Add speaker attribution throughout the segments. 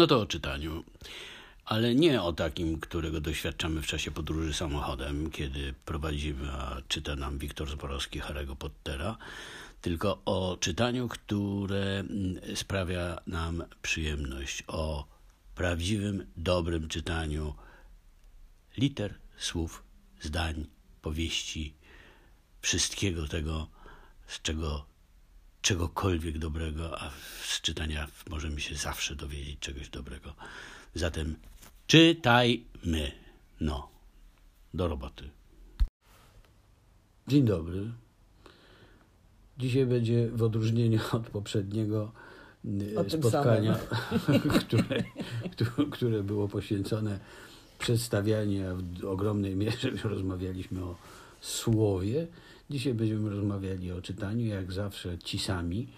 Speaker 1: No to o czytaniu. Ale nie o takim, którego doświadczamy w czasie podróży samochodem, kiedy prowadzimy, a czyta nam Wiktor Zborowski Harry'ego Pottera, tylko o czytaniu, które mm, sprawia nam przyjemność, o prawdziwym, dobrym czytaniu liter, słów, zdań, powieści, wszystkiego tego, z czego czegokolwiek dobrego, a z czytania możemy się zawsze dowiedzieć czegoś dobrego. Zatem czytajmy. No, do roboty. Dzień dobry. Dzisiaj będzie w odróżnieniu od poprzedniego
Speaker 2: O tym
Speaker 1: spotkania, które, które było poświęcone przedstawianiu, a w ogromnej mierze rozmawialiśmy o słowie. Dzisiaj będziemy rozmawiali o czytaniu, jak zawsze ci sami.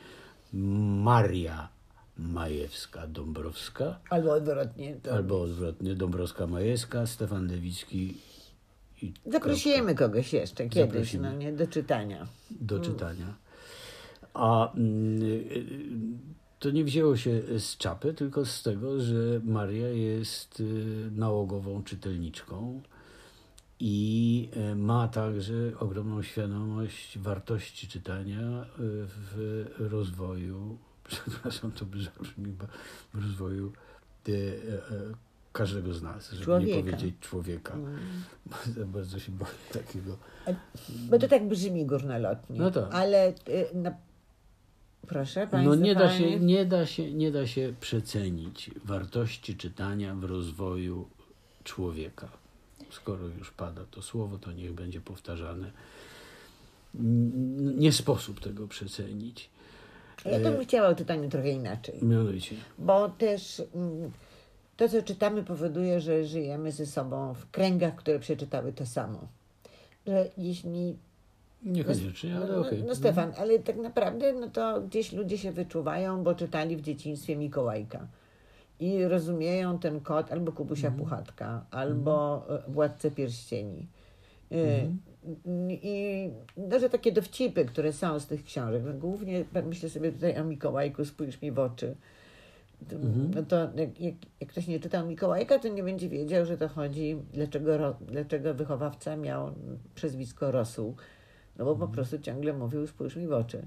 Speaker 1: Maria Majewska-Dąbrowska,
Speaker 2: Albo odwrotnie.
Speaker 1: Albo odwrotnie, Dąbrowska-Majewska, Stefan Lewicki i
Speaker 2: Zaprosimy kogoś jeszcze kiedyś,
Speaker 1: Zaprosimy.
Speaker 2: no nie, do czytania.
Speaker 1: do czytania. A mm, y, to nie wzięło się z czapy, tylko z tego, że Maria jest y, nałogową czytelniczką i y, ma także ogromną świadomość wartości czytania y, w rozwoju, przepraszam, to brzmi, w rozwoju y, każdego z nas, żeby
Speaker 2: Człowieka.
Speaker 1: nie powiedzieć człowieka. Bardzo, bardzo się boję takiego.
Speaker 2: Bo to tak brzmi górnolotnie.
Speaker 1: No tak.
Speaker 2: Ale na... proszę Państwa.
Speaker 1: No nie da, się, nie, da się, nie da się przecenić wartości czytania w rozwoju człowieka. Skoro już pada to słowo, to niech będzie powtarzane. Nie sposób tego przecenić.
Speaker 2: Ja bym chciała o czytaniu trochę inaczej.
Speaker 1: Mianowicie,
Speaker 2: Bo też mm, to, co czytamy, powoduje, że żyjemy ze sobą w kręgach, które przeczytały to samo. Że jeśli
Speaker 1: niekoniecznie, ale
Speaker 2: no,
Speaker 1: okej.
Speaker 2: no Stefan, ale tak naprawdę no to gdzieś ludzie się wyczuwają, bo czytali w dzieciństwie Mikołajka. I rozumieją ten kod albo Kubusia Puchatka, albo e, Władcę Pierścieni. Y, I no, że takie dowcipy, które są z tych książek, no, głównie myślę sobie tutaj o Mikołajku, spójrz mi w oczy. No to jak, jak, jak ktoś nie czytał Mikołajka, to nie będzie wiedział, że to chodzi, dlaczego, dlaczego wychowawca miał przezwisko Rosół. No bo po prostu ciągle mówił, spójrz mi w oczy.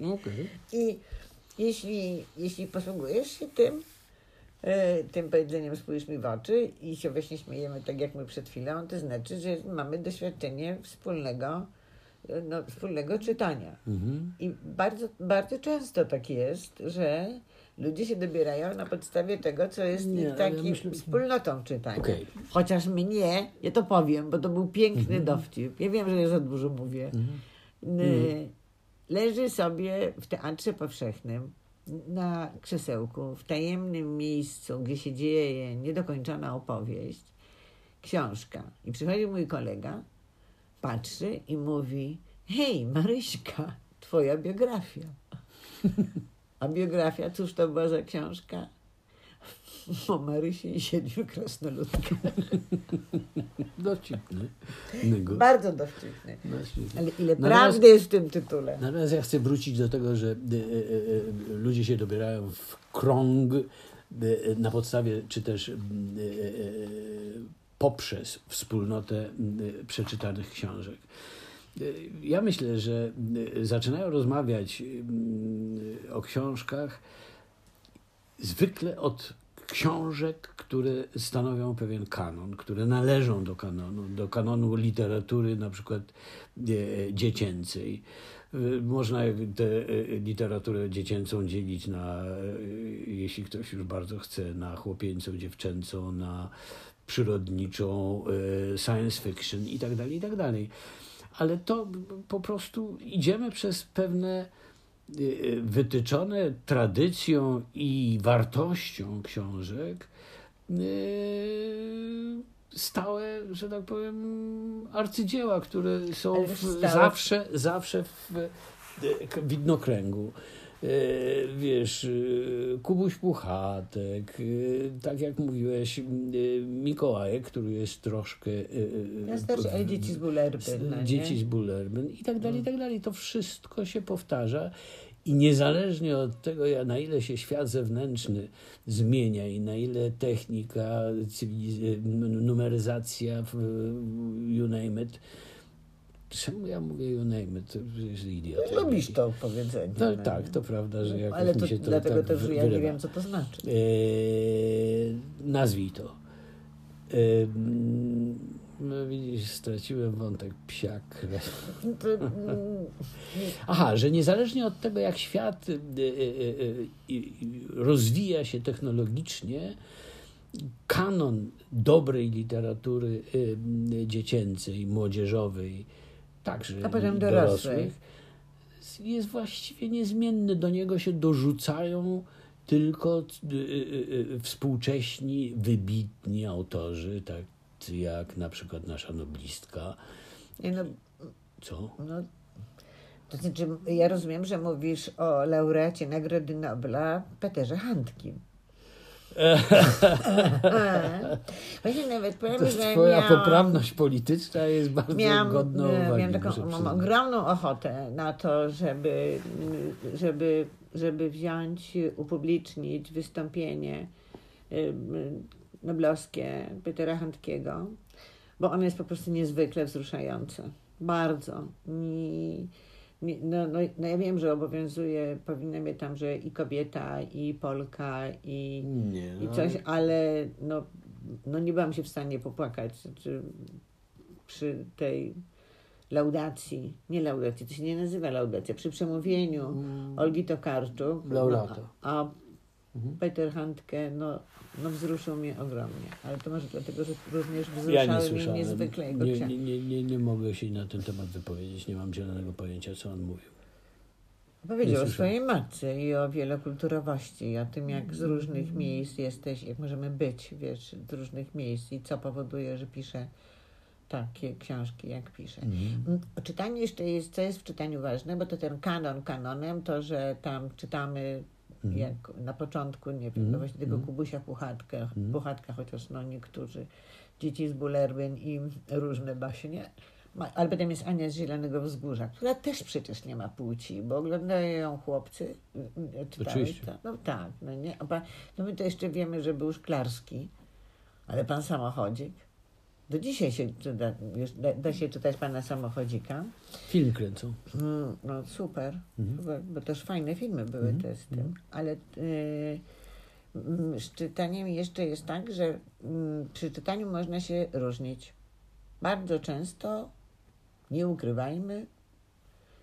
Speaker 1: Okej.
Speaker 2: I jeśli, jeśli posługujesz się tym, e, tym powiedzeniem spójrz mi w oczy i się właśnie śmiejemy tak jak my przed chwilą, to znaczy, że mamy doświadczenie wspólnego, e, no, wspólnego czytania.
Speaker 1: Mhm.
Speaker 2: I bardzo, bardzo często tak jest, że ludzie się dobierają na podstawie tego, co jest
Speaker 1: Nie,
Speaker 2: ich takim
Speaker 1: myślę-
Speaker 2: wspólnotą czytania.
Speaker 1: Okej.
Speaker 2: Chociaż mnie, ja to powiem, bo to był piękny dowcip. Ja wiem, że ja za dużo mówię. N- Leży sobie w teatrze powszechnym na krzesełku, w tajemnym miejscu, gdzie się dzieje niedokończona opowieść, książka. I przychodzi mój kolega, patrzy i mówi: Hej, Maryśka, twoja biografia. A biografia, cóż to była za książka? O Marysi i siedmiu krasnoludkach.
Speaker 1: Dowcipny.
Speaker 2: Bardzo dowcipny. Ale ile
Speaker 1: Natomiast-
Speaker 2: prawdy jest w tym tytule.
Speaker 1: Natomiast ja chcę wrócić do tego, że e, e, e, ludzie się dobierają w krąg e, e, na podstawie, czy też e, poprzez wspólnotę przeczytanych książek. Ja myślę, że zaczynają rozmawiać o książkach zwykle od książek, które stanowią pewien kanon, które należą do kanonu, do kanonu literatury na przykład e, dziecięcej. E, Można tę e, literaturę dziecięcą dzielić na, jeśli ktoś już bardzo chce, na chłopieńcą, dziewczęcą, na przyrodniczą, science fiction i tak dalej, i tak. Ale to po prostu idziemy przez pewne wytyczone tradycją i wartością książek y, stałe, że tak powiem, arcydzieła, które są w, zawsze, zawsze w y, widnokręgu. Y, Wiesz, y, Kubuś Puchatek, y, tak jak mówiłeś, Mikołajek, który jest troszkę...
Speaker 2: Ja starszy, ale dzieci z Bullerbyn, no nie?
Speaker 1: Dzieci z Bullerbyn i tak dalej, i tak dalej. To wszystko się powtarza I niezależnie od tego, na ile się świat zewnętrzny zmienia i na ile technika, numeryzacja, you name it, czemu ja mówię you name it? Idiot.
Speaker 2: Lubisz to powiedzenie.
Speaker 1: No,
Speaker 2: no.
Speaker 1: tak, to prawda, że jakoś
Speaker 2: Ale
Speaker 1: mi
Speaker 2: to,
Speaker 1: się to
Speaker 2: dlatego
Speaker 1: tak
Speaker 2: też, że ja nie wiem, co to znaczy.
Speaker 1: Eee, nazwij to. No widzisz, straciłem wątek psiak.
Speaker 2: Mm,
Speaker 1: Aha, że niezależnie od tego, jak świat e, rozwija się technologicznie, kanon dobrej literatury dziecięcej, młodzieżowej, także
Speaker 2: A potem
Speaker 1: i
Speaker 2: dorosłej.
Speaker 1: jest właściwie niezmienny. Do niego się dorzucają tylko e, e, e, współcześni, wybitni autorzy, tak jak na przykład nasza noblistka.
Speaker 2: nie no,
Speaker 1: Co?
Speaker 2: no, to znaczy, ja rozumiem, że mówisz o laureacie Nagrody Nobla Peterze Handkim. Właśnie nawet powiem,
Speaker 1: To
Speaker 2: że
Speaker 1: twoja
Speaker 2: miałam,
Speaker 1: poprawność polityczna jest bardzo
Speaker 2: miałam,
Speaker 1: godna
Speaker 2: e,
Speaker 1: uwagi.
Speaker 2: miałam taką mam ogromną ochotę na to, żeby, żeby, żeby wziąć, upublicznić wystąpienie noblowskie Petera Handkiego, bo ono jest po prostu niezwykle wzruszające. Bardzo. I, no, no, no ja wiem, że obowiązuje, powinna mnie tam, że i kobieta, i Polka, i,
Speaker 1: Nie,
Speaker 2: i
Speaker 1: no,
Speaker 2: coś, ale no, no nie byłam się w stanie popłakać znaczy, przy tej laudacji, nie laudacji, to się nie nazywa laudacja, przy przemówieniu
Speaker 1: Mm.
Speaker 2: Olgi Tokarczuk,
Speaker 1: Laudato.
Speaker 2: no, a
Speaker 1: Mhm.
Speaker 2: Peter Handke, no, no wzruszył mnie ogromnie, ale to może dlatego, że również
Speaker 1: Ja nie
Speaker 2: wzruszały mnie niezwykle jego
Speaker 1: Nie,
Speaker 2: książki.
Speaker 1: nie, nie, nie, mogę się na ten temat wypowiedzieć. Nie mam zielonego pojęcia, co on mówił.
Speaker 2: Powiedział o swojej matce i o wielokulturowości, i o tym, jak z różnych miejsc jesteś, jak możemy być, wiesz, z różnych miejsc i co powoduje, że pisze takie książki, jak pisze. Mm, Czytanie jeszcze jest, co jest w czytaniu ważne, bo to ten kanon kanonem, to, że tam czytamy jak na początku, nie wiem, no właśnie tego Kubusia Puchatka, Puchatka, chociaż no niektórzy dzieci z Bullerbyn i różne baśnie. Ale potem jest Ania z Zielonego Wzgórza, która też przecież nie ma płci, bo oglądają ją chłopcy.
Speaker 1: Oczywiście.
Speaker 2: to? No tak, no nie. No my to jeszcze wiemy, że był Szklarski, ale pan samochodzik. Do dzisiaj się już da, da się czytać pana samochodzika.
Speaker 1: Film kręcą.
Speaker 2: Mm, No super,
Speaker 1: Mhm.
Speaker 2: super, bo też fajne filmy były te z tym, ale y, mm, z czytaniem jeszcze jest tak, że mm, przy czytaniu można się różnić. Bardzo często, nie ukrywajmy,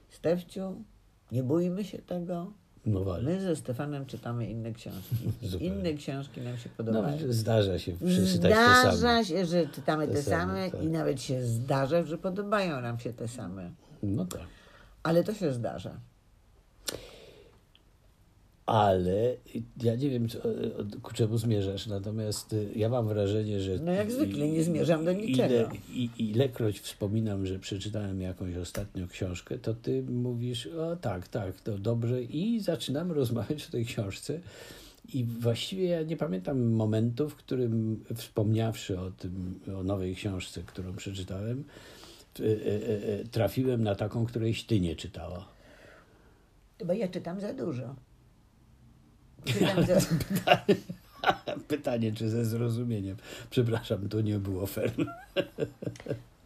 Speaker 2: Stefciu, nie bójmy się tego.
Speaker 1: No.
Speaker 2: My ze Stefanem czytamy inne książki. Inne książki nam się
Speaker 1: No,
Speaker 2: podobają.
Speaker 1: zdarza się przeczytać to samo.
Speaker 2: Zdarza się, że czytamy
Speaker 1: Te
Speaker 2: te
Speaker 1: same,
Speaker 2: same
Speaker 1: tak.
Speaker 2: i nawet się zdarza, że podobają nam się te same.
Speaker 1: No tak.
Speaker 2: Ale to się zdarza.
Speaker 1: Ale ja nie wiem, ku czemu zmierzasz, natomiast y, ja mam wrażenie, że...
Speaker 2: No jak zwykle, nie zmierzam do niczego.
Speaker 1: Ile, ilekroć wspominam, że przeczytałem jakąś ostatnią książkę, to ty mówisz, o tak, tak, to dobrze i zaczynamy rozmawiać o tej książce. I właściwie ja nie pamiętam momentu, w którym wspomniawszy o tym, o nowej książce, którą przeczytałem, y, y, trafiłem na taką, którejś ty nie czytała.
Speaker 2: Bo ja czytam za dużo. Za...
Speaker 1: Pytanie, czy ze zrozumieniem. Przepraszam, to nie było fair.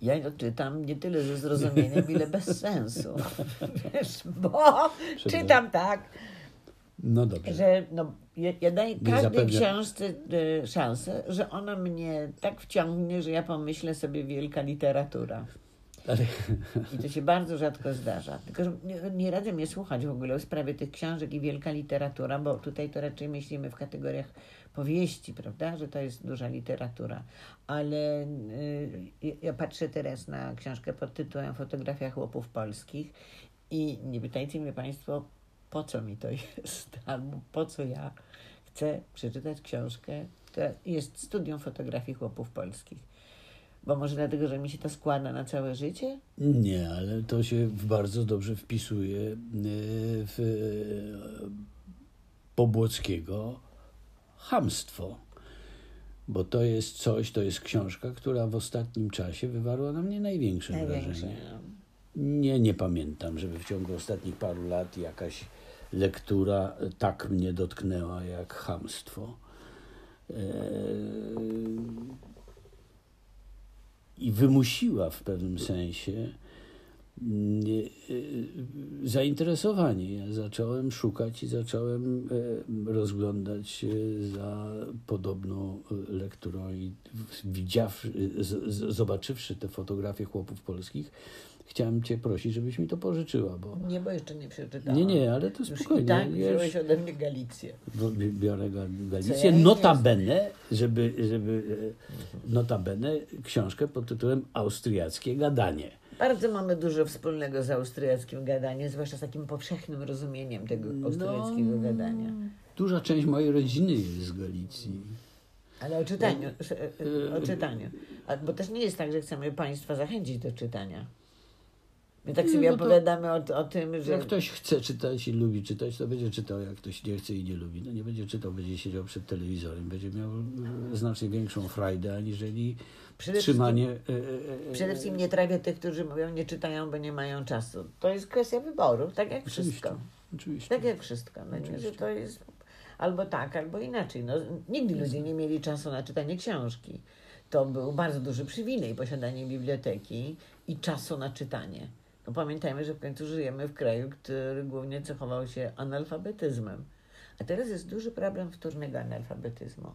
Speaker 2: Ja to czytam nie tyle ze zrozumieniem, ile bez sensu. Wiesz, bo czytam tak,
Speaker 1: No dobrze.
Speaker 2: że no, ja, ja daję
Speaker 1: Nie
Speaker 2: każdej
Speaker 1: zapewnia-
Speaker 2: książce e, szansę, że ona mnie tak wciągnie, że ja pomyślę sobie wielka literatura.
Speaker 1: Ale,
Speaker 2: I to się bardzo rzadko zdarza. Tylko, że nie, nie radzę mnie słuchać w ogóle o sprawie tych książek i wielka literatura, bo tutaj to raczej myślimy w kategoriach powieści, prawda, że to jest duża literatura. Ale y, ja patrzę teraz na książkę pod tytułem Fotografia chłopów polskich i nie pytajcie mnie Państwo, po co mi to jest, albo po co ja chcę przeczytać książkę, która jest studium fotografii chłopów polskich. Bo może dlatego, że mi się to składa na całe życie?
Speaker 1: nie, ale to się bardzo dobrze wpisuje y, w y, Pobłockiego hamstwo. Bo to jest coś, to jest książka, która w ostatnim czasie wywarła na mnie największe,
Speaker 2: Największe.
Speaker 1: wrażenie. Nie, nie pamiętam, żeby w ciągu ostatnich paru lat jakaś lektura tak mnie dotknęła jak chamstwo. E, I wymusiła w pewnym sensie zainteresowanie. Ja zacząłem szukać i zacząłem e, rozglądać za podobną lekturą i widziawszy, zobaczywszy te fotografie chłopów polskich, chciałem Cię prosić, żebyś mi to pożyczyła. Bo...
Speaker 2: Nie, bo jeszcze nie przeczytałam.
Speaker 1: Nie, nie, ale to spokojnie.
Speaker 2: Już i tak wziąłeś ode mnie Galicję.
Speaker 1: Biorę Galicję. Notabene, żeby, żeby, e, notabene książkę pod tytułem Austriackie gadanie.
Speaker 2: Bardzo mamy dużo wspólnego z austriackim gadaniem, zwłaszcza z takim powszechnym rozumieniem tego no, austriackiego no, gadania.
Speaker 1: Duża część mojej rodziny jest z Galicji.
Speaker 2: Ale o czytaniu, no, o czytaniu. Bo też nie jest tak, że chcemy Państwa zachęcić do czytania. My tak sobie no opowiadamy o, o tym, że...
Speaker 1: Jak ktoś chce czytać i lubi czytać, to będzie czytał. Jak ktoś nie chce i nie lubi, no nie będzie czytał, będzie siedział przed telewizorem. Będzie miał e, znacznie większą frajdę, aniżeli przede trzymanie...
Speaker 2: Wszystkim, e, e, przede wszystkim nie trawię tych, którzy mówią, nie czytają, bo nie mają czasu. To jest kwestia wyboru, tak jak Oczywiście. wszystko. Oczywiście. Tak jak wszystko. No nie, że to jest albo tak, albo inaczej. No, nigdy ludzie nie mieli czasu na czytanie książki. To był bardzo duży przywilej posiadanie biblioteki i czasu na czytanie. No pamiętajmy, że w końcu żyjemy w kraju, który głównie cechował się analfabetyzmem. A teraz jest duży problem wtórnego analfabetyzmu.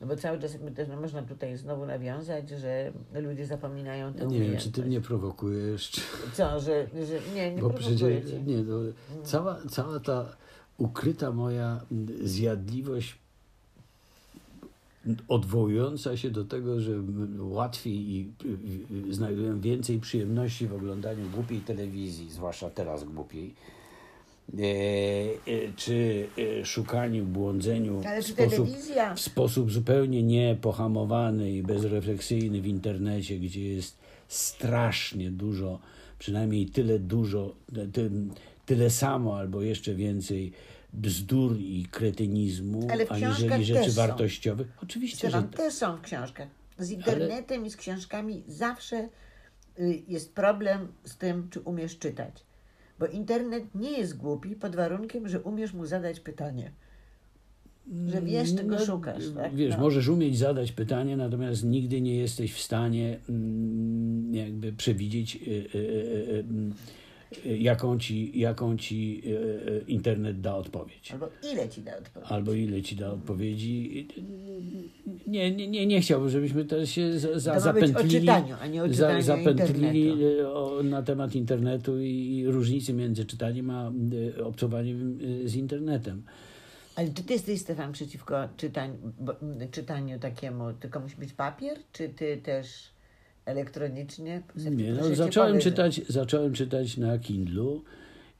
Speaker 2: No bo cały czas też no można tutaj znowu nawiązać, że ludzie zapominają tę
Speaker 1: Nie wiem, czy ty mnie prowokujesz. Czy...
Speaker 2: Co, że, że nie, nie Bo przecież
Speaker 1: nie, no, cała, cała ta ukryta moja zjadliwość odwołująca się do tego, że łatwiej i znajduję więcej przyjemności w oglądaniu głupiej telewizji, zwłaszcza teraz głupiej, czy e, szukaniu, błądzeniu w sposób, w sposób zupełnie niepohamowany i bezrefleksyjny w internecie, gdzie jest strasznie dużo, przynajmniej tyle dużo, tyle samo albo jeszcze więcej bzdur i kretynizmu, aniżeli rzeczy wartościowych.
Speaker 2: Oczywiście, że też są w książkach. Z internetem Ale... i z książkami zawsze y, jest problem z tym, czy umiesz czytać. Bo internet nie jest głupi pod warunkiem, że umiesz mu zadać pytanie. Że wiesz, czego no, szukasz. Tak?
Speaker 1: Wiesz, no. możesz umieć zadać pytanie, natomiast nigdy nie jesteś w stanie mm, jakby przewidzieć y, y, jaką ci, jaką ci e, e, internet da odpowiedź.
Speaker 2: Albo ile ci da odpowiedzi.
Speaker 1: Albo ile ci da odpowiedzi. Nie, nie, nie, nie chciałbym, żebyśmy teraz się za, za, zapętlili,
Speaker 2: czytaniu, za, zapętlili
Speaker 1: o, na temat internetu i, i różnicy między czytaniem a e, obcowaniem z internetem.
Speaker 2: Ale czy ty jesteś, Stefan, przeciwko czytań, czytaniu takiemu, tylko musi być papier, czy ty też elektronicznie?
Speaker 1: Nie, no, zacząłem, czytać, zacząłem czytać na Kindlu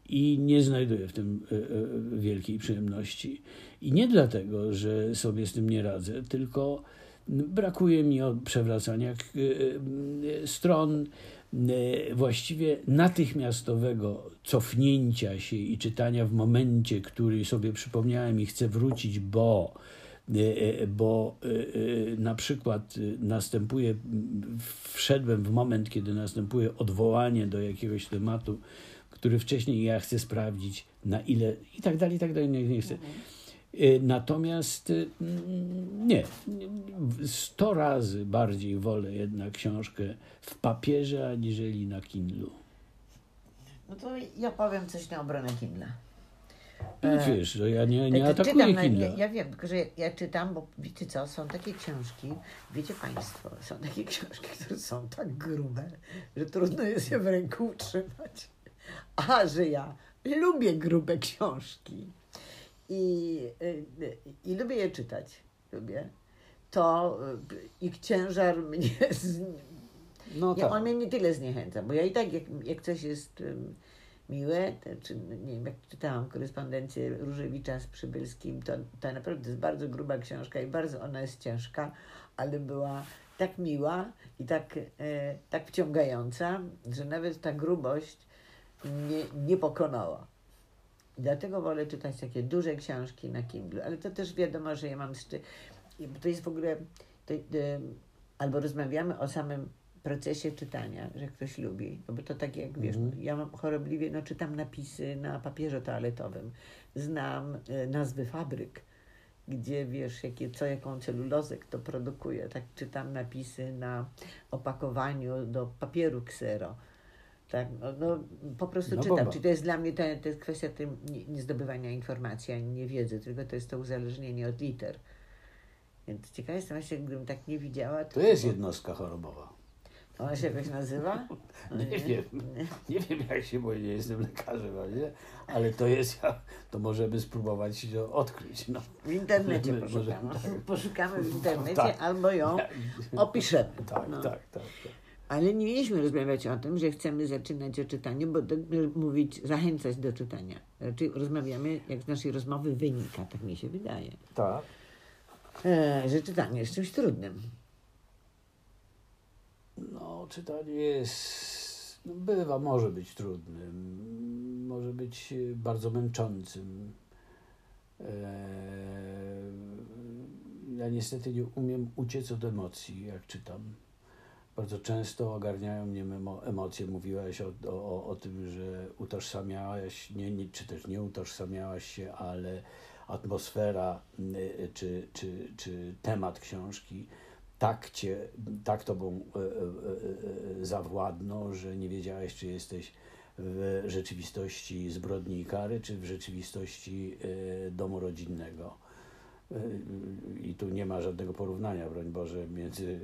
Speaker 1: i nie znajduję w tym e, e, wielkiej przyjemności. I nie dlatego, że sobie z tym nie radzę, tylko brakuje mi od przewracania e, stron, właściwie natychmiastowego cofnięcia się i czytania w momencie, który sobie przypomniałem i chcę wrócić, bo bo e, na przykład następuje, wszedłem w moment, kiedy następuje odwołanie do jakiegoś tematu, który wcześniej ja chcę sprawdzić, na ile i tak dalej, i tak dalej, nie, nie chcę. Natomiast nie, sto razy bardziej wolę jednak książkę w papierze, aniżeli na Kindlu.
Speaker 2: No to ja powiem coś na obronę Kindla.
Speaker 1: No wiesz, że ja nie, nie atakuję czytam.
Speaker 2: Ja, ja, wiem, tylko że ja, ja, czytam, bo wiecie co, są takie książki, wiecie Państwo, są takie książki, które są tak grube, że trudno jest je w ręku utrzymać. A, że ja lubię grube książki i, i, i lubię je czytać, lubię, to ich ciężar mnie... Z, no tak. ja, on mnie nie tyle zniechęca, bo ja i tak, jak, jak coś jest miłe, czy nie wiem, jak czytałam korespondencję Różewicza z Przybylskim, to, to naprawdę jest bardzo gruba książka i bardzo ona jest ciężka, ale była tak miła i tak, e, tak wciągająca, że nawet ta grubość nie, nie pokonała. Dlatego wolę czytać takie duże książki na Kindle, ale to też wiadomo, że ja mam... Szczy... To jest w ogóle... To, to, albo rozmawiamy o samym procesie czytania, że ktoś lubi, no bo to tak jak wiesz,
Speaker 1: Mhm.
Speaker 2: ja mam chorobliwie, no czytam napisy na papierze toaletowym, znam e, nazwy fabryk, gdzie wiesz, jakie, co jaką celulozę kto produkuje, tak czytam napisy na opakowaniu do papieru ksero. Tak, no, no po prostu
Speaker 1: No
Speaker 2: czytam.
Speaker 1: bomba.
Speaker 2: Czyli to jest dla mnie to, to jest kwestia tym, nie, nie zdobywania informacji, ani nie wiedzy, tylko to jest to uzależnienie od liter. Więc ciekawa jestem właśnie, gdybym tak nie widziała.
Speaker 1: To jest jednostka chorobowa.
Speaker 2: Ona się jakoś nazywa? No
Speaker 1: Nie wiem. Nie wiem jak się, bo nie jestem lekarzem, ale, nie? ale to jest, ja- to możemy spróbować to odkryć. No.
Speaker 2: W internecie
Speaker 1: Może-
Speaker 2: poszukamy.
Speaker 1: tak.
Speaker 2: Poszukamy w internecie
Speaker 1: Tak.
Speaker 2: albo ją opiszemy.
Speaker 1: Tak,
Speaker 2: No.
Speaker 1: tak, tak. tak.
Speaker 2: Ale nie mieliśmy rozmawiać o tym, że chcemy zaczynać o czytaniu, bo tak, mówić, zachęcać do czytania. Raczej rozmawiamy, jak z naszej rozmowy wynika, tak mi się wydaje,
Speaker 1: tak.
Speaker 2: e, że czytanie jest czymś trudnym.
Speaker 1: No, czytanie jest, no, bywa, może być trudnym, może być e, bardzo męczącym. Eee, Ja niestety nie umiem uciec od emocji, jak czytam. Bardzo często ogarniają mnie emo- emocje. Mówiłaś o, o, o tym, że utożsamiałaś, nie, nie, czy też nie utożsamiałaś się, ale atmosfera y, czy, czy, czy temat książki tak cię, tak tobą e, e, e, zawładnął, że nie wiedziałeś, czy jesteś w rzeczywistości zbrodni i kary, czy w rzeczywistości domu rodzinnego. I tu nie ma żadnego porównania, broń Boże, między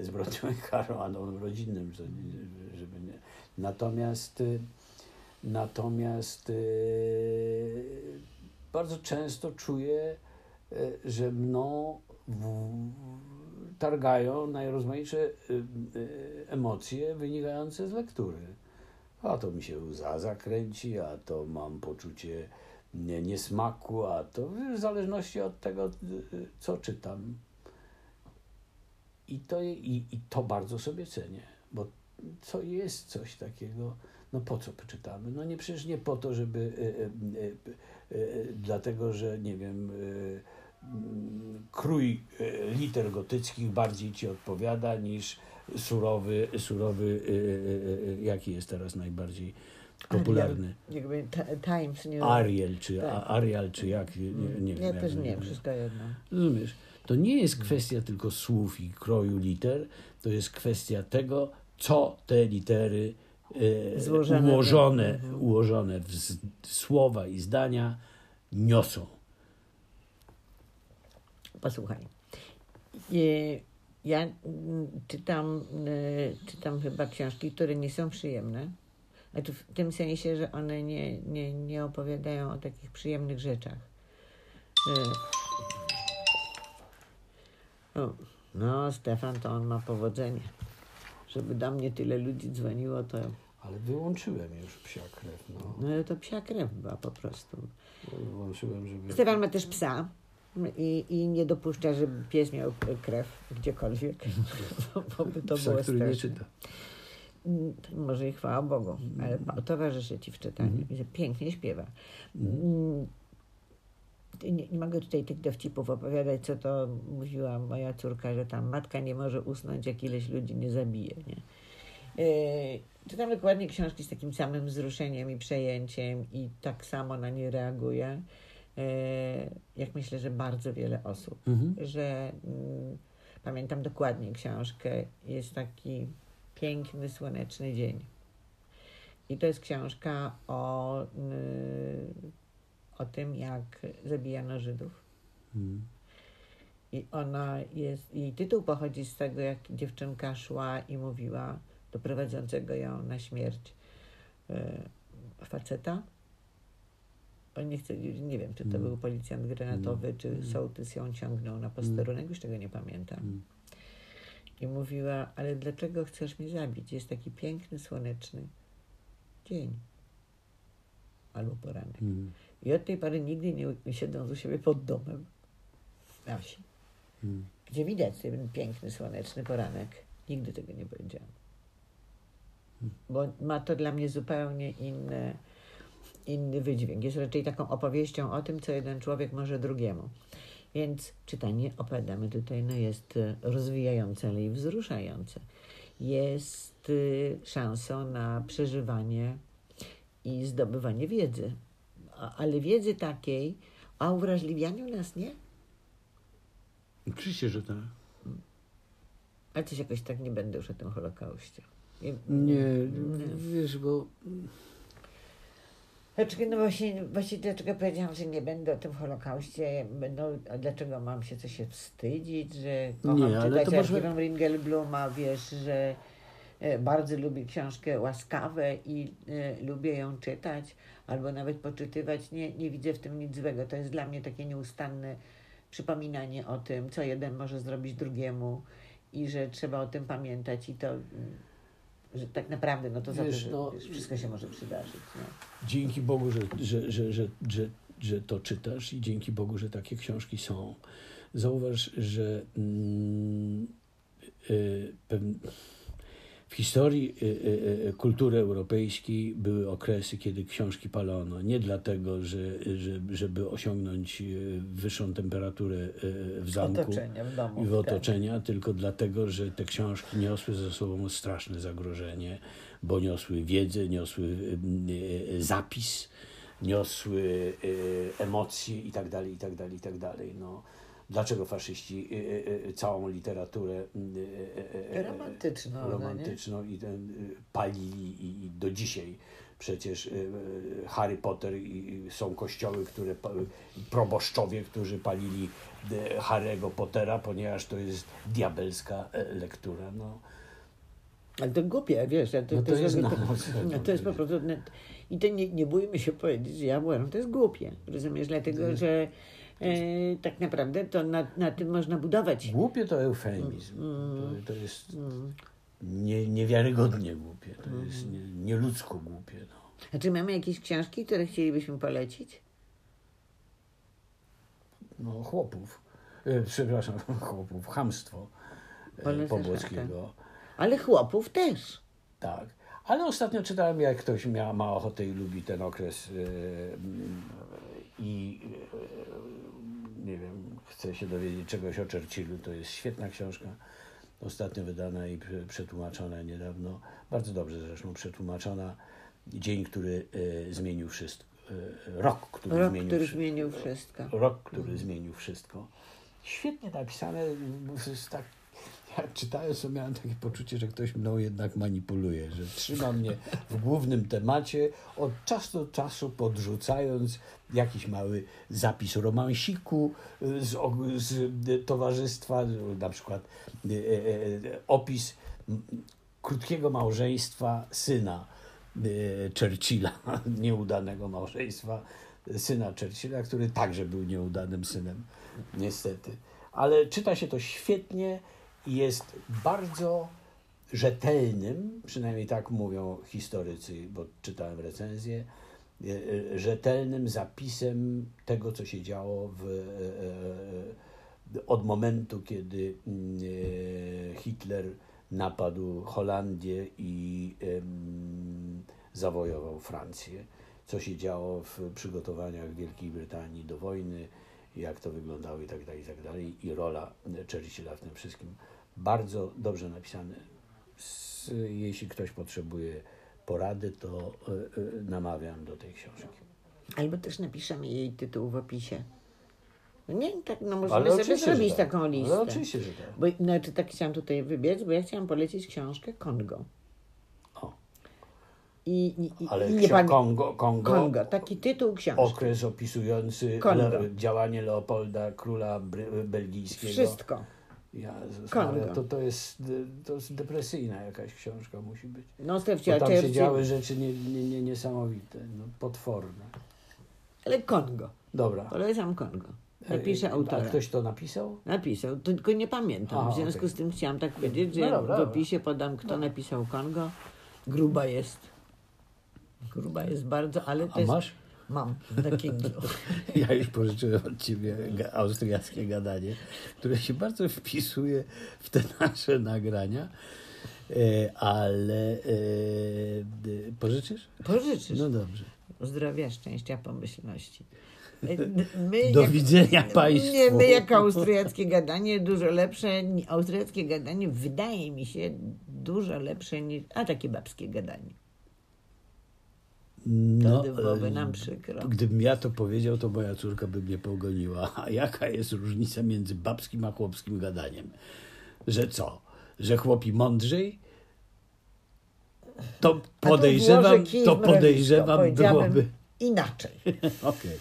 Speaker 1: zbrodnią i karą, a domem rodzinnym. Żeby nie. Natomiast, natomiast bardzo często czuję, że mną targają najrozmaitsze e, e, emocje wynikające z lektury. A to mi się łza zakręci, a to mam poczucie nie, niesmaku, a to w zależności od tego, e, co czytam. I to, i, I to bardzo sobie cenię, bo to jest coś takiego, no po co czytamy? No nie przecież nie po to, żeby dlatego, że nie wiem, krój e, liter gotyckich bardziej ci odpowiada niż surowy, surowy e, e, jaki jest teraz najbardziej popularny?
Speaker 2: Jakby t- Times nie
Speaker 1: Ariel, czy
Speaker 2: Tak.
Speaker 1: Arial, czy jak, nie, nie, nie
Speaker 2: Ja
Speaker 1: wiem.
Speaker 2: też
Speaker 1: jak-
Speaker 2: nie, wszystko jedno.
Speaker 1: Rozumiesz? To nie jest kwestia tylko słów i kroju liter, to jest kwestia tego, co te litery e,
Speaker 2: Złożone
Speaker 1: ułożone,
Speaker 2: w- mhm.
Speaker 1: ułożone w z, słowa i zdania niosą.
Speaker 2: Posłuchaj. Ja mm, czytam, e, czytam chyba książki, które nie są przyjemne. Znaczy w tym sensie, że one nie, nie, nie opowiadają o takich przyjemnych rzeczach. E, O, no, Stefan to on ma powodzenie. Żeby do mnie tyle ludzi dzwoniło, to
Speaker 1: Ale wyłączyłem już psia krew. No.
Speaker 2: no, to psia krew była po prostu.
Speaker 1: Wyłączyłem, żeby...
Speaker 2: Stefan ma też psa i, i nie dopuszcza, żeby pies miał krew gdziekolwiek, bo, bo by to
Speaker 1: Psa,
Speaker 2: było
Speaker 1: który nie czyta.
Speaker 2: Mm, Może i chwała Bogu, ale pa- towarzyszy ci w czytaniu.
Speaker 1: Mhm.
Speaker 2: I że Pięknie śpiewa. Mm, Nie, nie mogę tutaj tych dowcipów opowiadać, co to mówiła moja córka, że tam matka nie może usnąć, jak ileś ludzi nie zabije. Nie? Yy, Czytam dokładnie książki z takim samym wzruszeniem i przejęciem i tak samo na nie reaguję, yy, jak myślę, że bardzo wiele osób
Speaker 1: Mhm.
Speaker 2: że mm, pamiętam dokładnie książkę. Jest taki piękny, słoneczny dzień. I to jest książka o, y, o tym, jak zabijano Żydów.
Speaker 1: Mhm.
Speaker 2: I ona jest, jej tytuł pochodzi z tego, jak dziewczynka szła i mówiła do prowadzącego ją na śmierć y, faceta. Nie, chce, nie wiem, czy to
Speaker 1: Mm.
Speaker 2: był policjant granatowy, czy
Speaker 1: Mm.
Speaker 2: sołtys ją ciągnął na posterunek, już tego nie pamiętam.
Speaker 1: Mm.
Speaker 2: I mówiła, ale dlaczego chcesz mnie zabić? Jest taki piękny, słoneczny dzień. Albo poranek. I od tej pory nigdy nie siedzą u siebie pod domem na wsi, gdzie widać ten piękny, słoneczny poranek. Nigdy tego nie powiedziałam. Bo ma to dla mnie zupełnie inny, inny wydźwięk. Jest raczej taką opowieścią o tym, co jeden człowiek może drugiemu. Więc czytanie, opowiadamy tutaj, no jest e, rozwijające, ale i wzruszające. Jest y, szansą na przeżywanie i zdobywanie wiedzy. Ale wiedzy takiej, a uwrażliwianiu nas nie?
Speaker 1: Oczywiście, że tak.
Speaker 2: Ale coś jakoś tak nie będę już o tym Holokauście. Nie,
Speaker 1: Nie, wiesz, bo
Speaker 2: Dlaczego, no właśnie, właśnie dlaczego powiedziałam, że nie będę o tym Holokauście, no, a dlaczego mam się coś się wstydzić, że kocham
Speaker 1: Nie,
Speaker 2: czytać
Speaker 1: może-
Speaker 2: archiwum Ringelbluma, wiesz, że e, bardzo lubię książkę Łaskawe i e, lubię ją czytać, albo nawet poczytywać, nie, nie widzę w tym nic złego. To jest dla mnie takie nieustanne przypominanie o tym, co jeden może zrobić drugiemu i że trzeba o tym pamiętać i to, że tak naprawdę, no to za to,
Speaker 1: Wiesz,
Speaker 2: że,
Speaker 1: no-
Speaker 2: wiesz, wszystko się może przydarzyć. Nie?
Speaker 1: dzięki Bogu, że, że, że, że, że, że to czytasz i dzięki Bogu, że takie książki są. Zauważ, że mm, y, pewn- w historii y, y, y, kultury europejskiej były okresy, kiedy książki palono. Nie dlatego, że, że, żeby osiągnąć wyższą temperaturę w zamku
Speaker 2: w domu.
Speaker 1: i w
Speaker 2: tak.
Speaker 1: otoczenia, tylko dlatego, że te książki niosły ze sobą straszne zagrożenie, bo niosły wiedzę, niosły zapis, niosły emocje i tak dalej, i tak dalej, i tak dalej. No, dlaczego faszyści y, y, y, całą literaturę
Speaker 2: Romantyczną, no
Speaker 1: romantyczną i ten, palili i, i do dzisiaj przecież Harry Potter i są kościoły, które proboszczowie, którzy palili Harry'ego Pottera, ponieważ to jest diabelska e, lektura. No.
Speaker 2: Ale to głupie, wiesz, to,
Speaker 1: No to jest
Speaker 2: jakby-
Speaker 1: na-
Speaker 2: no, to jest po prostu... no, I to nie, nie bójmy się powiedzieć, że ja uważam, to jest głupie. Rozumiesz? Dlatego, że e, tak naprawdę to na, na tym można budować.
Speaker 1: Głupie to eufemizm.
Speaker 2: Mm.
Speaker 1: To, to jest nie, niewiarygodnie głupie. To jest nie, nieludzko głupie. No.
Speaker 2: A czy mamy jakieś książki, które chcielibyśmy polecić?
Speaker 1: no, chłopów, e, przepraszam, chłopów, chamstwo e, Pobłockiego.
Speaker 2: Ale chłopów też.
Speaker 1: Tak. Ale ostatnio czytałem, jak ktoś mia, ma ochotę i lubi ten okres e, mm, i nie wiem, chce się dowiedzieć czegoś o Churchillu, to jest świetna książka. Ostatnio wydana i prze- przetłumaczona niedawno. Bardzo dobrze zresztą przetłumaczona. Dzień, który e, zmienił wszystko. E, rok, który
Speaker 2: Rok,
Speaker 1: zmienił
Speaker 2: który
Speaker 1: wszystko.
Speaker 2: zmienił wszystko.
Speaker 1: Rok, który zmienił wszystko. Świetnie napisane. jest tak, jak czytając, to miałem takie poczucie, że ktoś mną jednak manipuluje, że trzyma mnie w głównym temacie, od czasu do czasu podrzucając jakiś mały zapis romansiku y, z, z y, towarzystwa, na przykład y, opis m, krótkiego małżeństwa syna Churchilla, nieudanego małżeństwa syna Churchilla, który także był nieudanym synem, niestety. Ale czyta się to świetnie jest bardzo rzetelnym, przynajmniej tak mówią historycy, bo czytałem recenzję, y, y, rzetelnym zapisem tego, co się działo w, y, od momentu, kiedy y, Hitler napadł Holandię i zawojował Francję. Co się działo w przygotowaniach Wielkiej Brytanii do wojny, jak to wyglądało i tak dalej, i tak dalej. I rola Churchilla w tym wszystkim. Bardzo dobrze napisane. S- Jeśli ktoś potrzebuje porady, to y, y, namawiam do tej książki.
Speaker 2: Albo też napiszemy jej tytuł w opisie. No nie, tak, no możemy
Speaker 1: Ale
Speaker 2: sobie zrobić
Speaker 1: tak.
Speaker 2: taką listę.
Speaker 1: Ale oczywiście, że tak.
Speaker 2: Bo, znaczy, tak chciałam tutaj wybiec, bo ja chciałam polecić książkę Kongo.
Speaker 1: O,
Speaker 2: I, i,
Speaker 1: ale
Speaker 2: i nie pan...
Speaker 1: Kongo, Kongo,
Speaker 2: Kongo, taki tytuł książki.
Speaker 1: okres opisujący le, działanie Leopolda, króla bry, belgijskiego.
Speaker 2: Wszystko.
Speaker 1: Maria, to, to, jest, to jest depresyjna jakaś książka musi być.
Speaker 2: No,
Speaker 1: Bo tam się działy rzeczy nie, nie, nie, niesamowite, no, potworne.
Speaker 2: Ale Kongo.
Speaker 1: Dobra.
Speaker 2: Polecam Kongo. Napisze
Speaker 1: E,
Speaker 2: autora.
Speaker 1: A ktoś to napisał?
Speaker 2: Napisał, tylko nie pamiętam.
Speaker 1: Aha,
Speaker 2: w związku
Speaker 1: okej.
Speaker 2: z tym chciałam tak powiedzieć, że
Speaker 1: No dobra,
Speaker 2: w opisie podam, kto napisał Kongo. Gruba jest. Gruba jest bardzo, ale to
Speaker 1: A
Speaker 2: jest...
Speaker 1: masz?
Speaker 2: Mam, na Kindle.
Speaker 1: Ja już pożyczyłem od ciebie austriackie gadanie, które się bardzo wpisuje w te nasze nagrania. E, ale e, pożyczysz?
Speaker 2: Pożyczysz.
Speaker 1: No dobrze.
Speaker 2: Zdrowia, szczęścia, pomyślności. My
Speaker 1: Do
Speaker 2: jak-
Speaker 1: widzenia Państwu.
Speaker 2: Nie, my jako austriackie gadanie dużo lepsze. Austriackie gadanie wydaje mi się dużo lepsze niż. A takie babskie gadanie.
Speaker 1: No,
Speaker 2: Wtedy byłoby
Speaker 1: e,
Speaker 2: nam przykro.
Speaker 1: Gdybym ja to powiedział, to moja córka by mnie pogoniła. A jaka jest różnica między babskim a chłopskim gadaniem? Że co? Że chłopi mądrzej? To podejrzewam, to podejrzewam byłoby.
Speaker 2: Inaczej.
Speaker 1: Okej.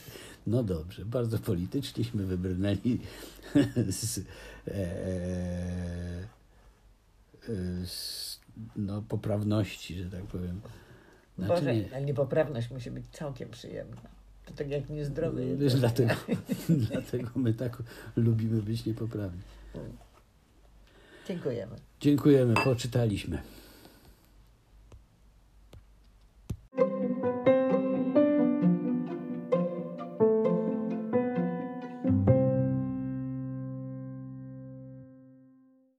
Speaker 1: No dobrze, bardzo politycznieśmy wybrnęli z, e, e, z no, poprawności, że tak powiem. Znaczy
Speaker 2: Boże,
Speaker 1: nie.
Speaker 2: ale niepoprawność musi być całkiem przyjemna. To tak jak niezdrowy.
Speaker 1: Wiesz, dlatego, dlatego my tak lubimy być niepoprawni.
Speaker 2: Dziękujemy.
Speaker 1: Dziękujemy, poczytaliśmy.